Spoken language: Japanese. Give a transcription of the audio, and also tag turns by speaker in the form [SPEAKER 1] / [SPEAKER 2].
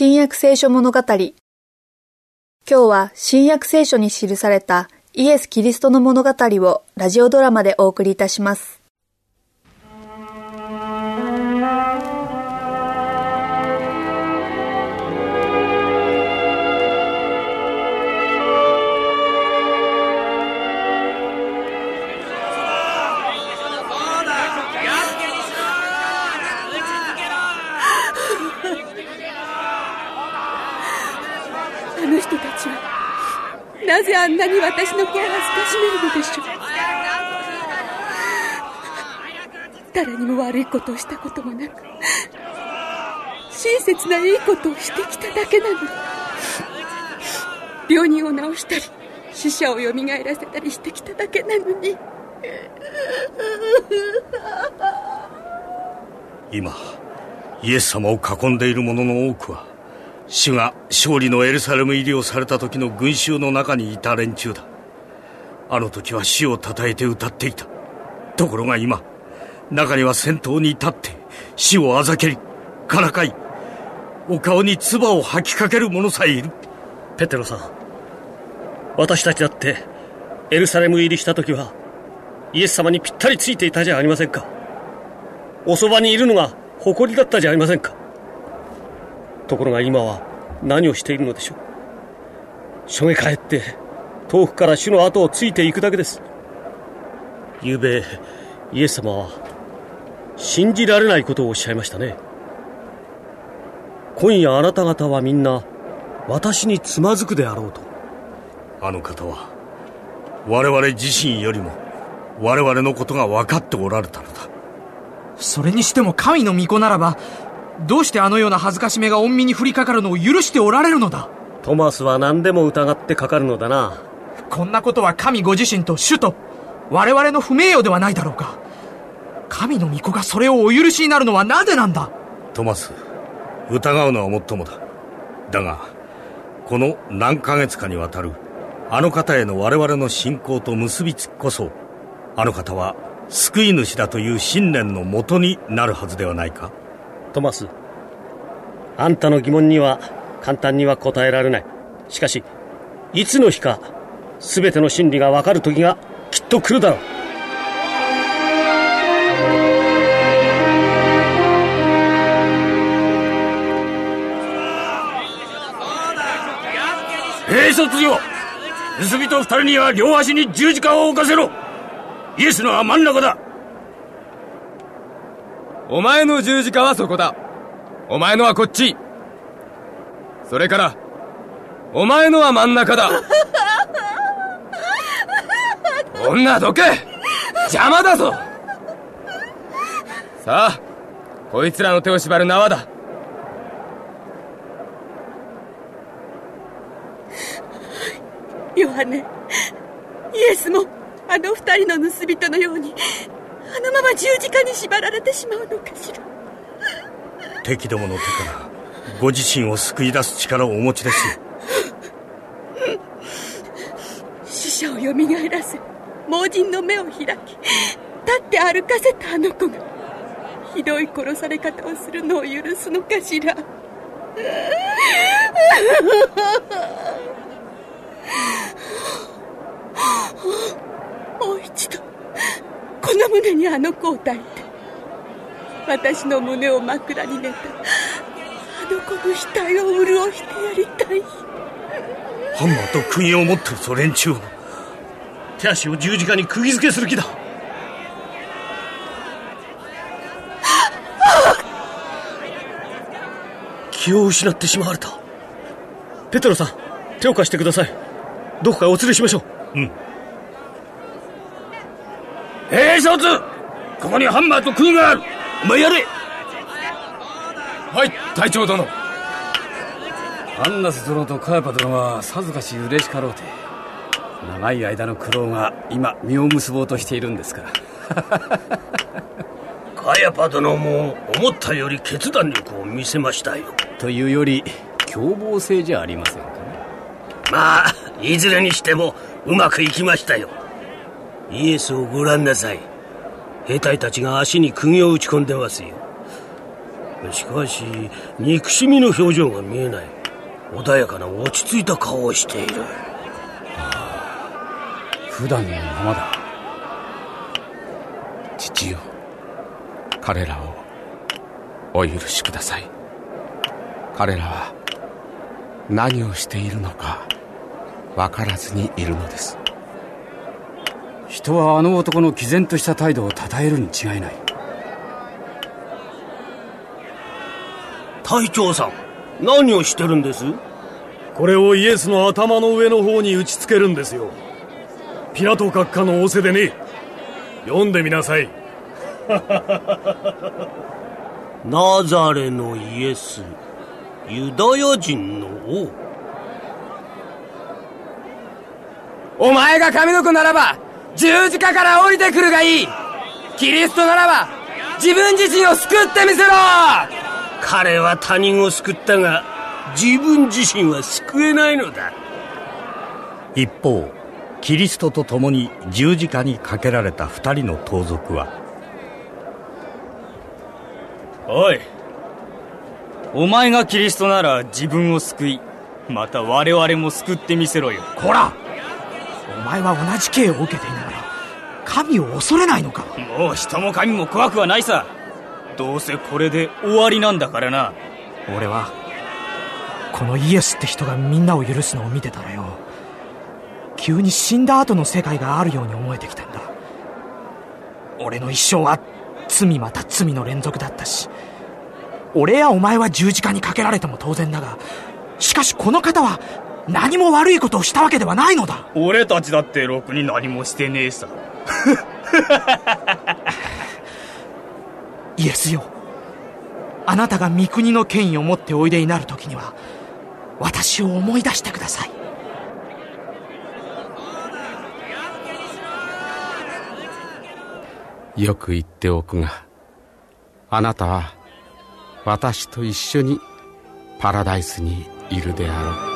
[SPEAKER 1] 新約聖書物語。今日は新約聖書に記されたイエス・キリストの物語をラジオドラマでお送りいたします。の人たちは。
[SPEAKER 2] なぜあんなに私の子を恥ずかしめるのでしょう。誰にも悪いことをしたこともなく親切ないいことをしてきただけなのに。病人を治したり死者をよみがえらせたりしてきただけなのに。
[SPEAKER 3] 今イエス様を囲んでいる者の多くは主が勝利のエルサレム入りをされた時の群衆の中にいた連中だ。あの時は死をたたえて歌っていた。ところが今中には先頭に立って死をあざけりからかいお顔に唾を吐きかける者さえいる。
[SPEAKER 4] ペテロさん私たちだってエルサレム入りした時はイエス様にぴったりついていたじゃありませんか。おそばにいるのが誇りだったじゃありませんか。ところが今は何をしているのでしょう。しょげ帰って遠くから主の後をついていくだけです。昨べイエス様は信じられないことをおっしゃいましたね。今夜あなた方はみんな私につまずくであろうと。
[SPEAKER 3] あの方は我々自身よりも我々のことが分かっておられたのだ。
[SPEAKER 5] それにしても神の御子ならばどうしてあのような恥ずかしめが恩美に降りかかるのを許しておられるのだ？
[SPEAKER 4] トマスは何でも疑ってかかるのだな。
[SPEAKER 5] こんなことは神ご自身と主と我々の不名誉ではないだろうか。神の御子がそれをお許しになるのはなぜなんだ？
[SPEAKER 3] トマス疑うのはもっともだ。だがこの何ヶ月かにわたるあの方への我々の信仰と結びつきこそあの方は救い主だという信念のもとになるはずではないか
[SPEAKER 4] トマスあんたの疑問には簡単には答えられない。しかしいつの日か全ての真理がわかる時がきっと来るだろう。
[SPEAKER 3] 兵卒よ盗人二人には両足に十字架を置かせろ。イエスのは真ん中だ。
[SPEAKER 6] お前の十字架はそこだ。お前のはこっち。それから、お前のは真ん中だ。女どけ邪魔だぞさあ、こいつらの手を縛る縄だ。
[SPEAKER 2] ヨハネ、イエスも、あの二人の盗人のように、あのまま十字架に縛られてしまうのかしら。
[SPEAKER 3] 敵どもの手からご自身を救い出す力をお持ちですよ。
[SPEAKER 2] 死者をよみがえらせ盲人の目を開き立って歩かせたあの子がひどい殺され方をするのを許すのかしらもう一度この胸にあの子を抱いて私の胸を枕に寝たあの子の額を潤してやりたい。
[SPEAKER 3] ハンマーと釘を持ってるぞ連中は
[SPEAKER 4] 手足を十字架に釘付けする気だ。気を失ってしまわれた。ペテロさん手を貸してください。どこかお連れしましょ
[SPEAKER 3] う。うん。兵卒ここにハンマーと釘がある。お前やれ。
[SPEAKER 6] はい隊長殿。
[SPEAKER 7] アンナス殿とカヤパ殿はさぞかし嬉しかろうて。長い間の苦労が今実を結ぼうとしているんですから。
[SPEAKER 3] カヤパ殿も思ったより決断力を見せましたよ。
[SPEAKER 7] というより凶暴性じゃありませんかね。
[SPEAKER 3] まあいずれにしてもうまくいきましたよイエスをご覧なさい。兵隊たちが足に釘を打ち込んでますよ。
[SPEAKER 4] しかし憎しみの表情が見えない。穏やかな落ち着いた顔をしている。
[SPEAKER 7] 普段のままだ。
[SPEAKER 6] 父よ彼らをお許しください。彼らは何をしているのか分からずにいるのです。
[SPEAKER 7] 人はあの男の毅然とした態度を称えるに違いない。
[SPEAKER 4] 隊長さん何をしてるんです？
[SPEAKER 8] これをイエスの頭の上の方に打ちつけるんですよ。ピラト閣下の仰せでね。読んでみなさい。
[SPEAKER 4] ナザレのイエスユダヤ人の王。
[SPEAKER 6] お前が神の子ならば十字架から降りてくるがいい。キリストならば自分自身を救ってみせろ。
[SPEAKER 4] 彼は他人を救ったが自分自身は救えないのだ。
[SPEAKER 3] 一方キリストと共に十字架にかけられた二人の盗賊は
[SPEAKER 9] おいお前がキリストなら自分を救いまた我々も救ってみせろよ。
[SPEAKER 5] こらお前は同じ刑を受けていながら神を恐れないのか？
[SPEAKER 9] もう人も神も怖くはないさ。どうせこれで終わりなんだからな。
[SPEAKER 5] 俺はこのイエスって人がみんなを許すのを見てたらよ。急に死んだ後の世界があるように思えてきたんだ。俺の一生は罪また罪の連続だったし俺やお前は十字架にかけられても当然だがしかしこの方は何も悪いことをしたわけではないのだ。
[SPEAKER 9] 俺たちだってろくに何もしてねえさ
[SPEAKER 5] イエスよ。あなたが御国の権威を持っておいでになる時には私を思い出してください。
[SPEAKER 6] よく言っておくがあなたは私と一緒にパラダイスにいるであろう。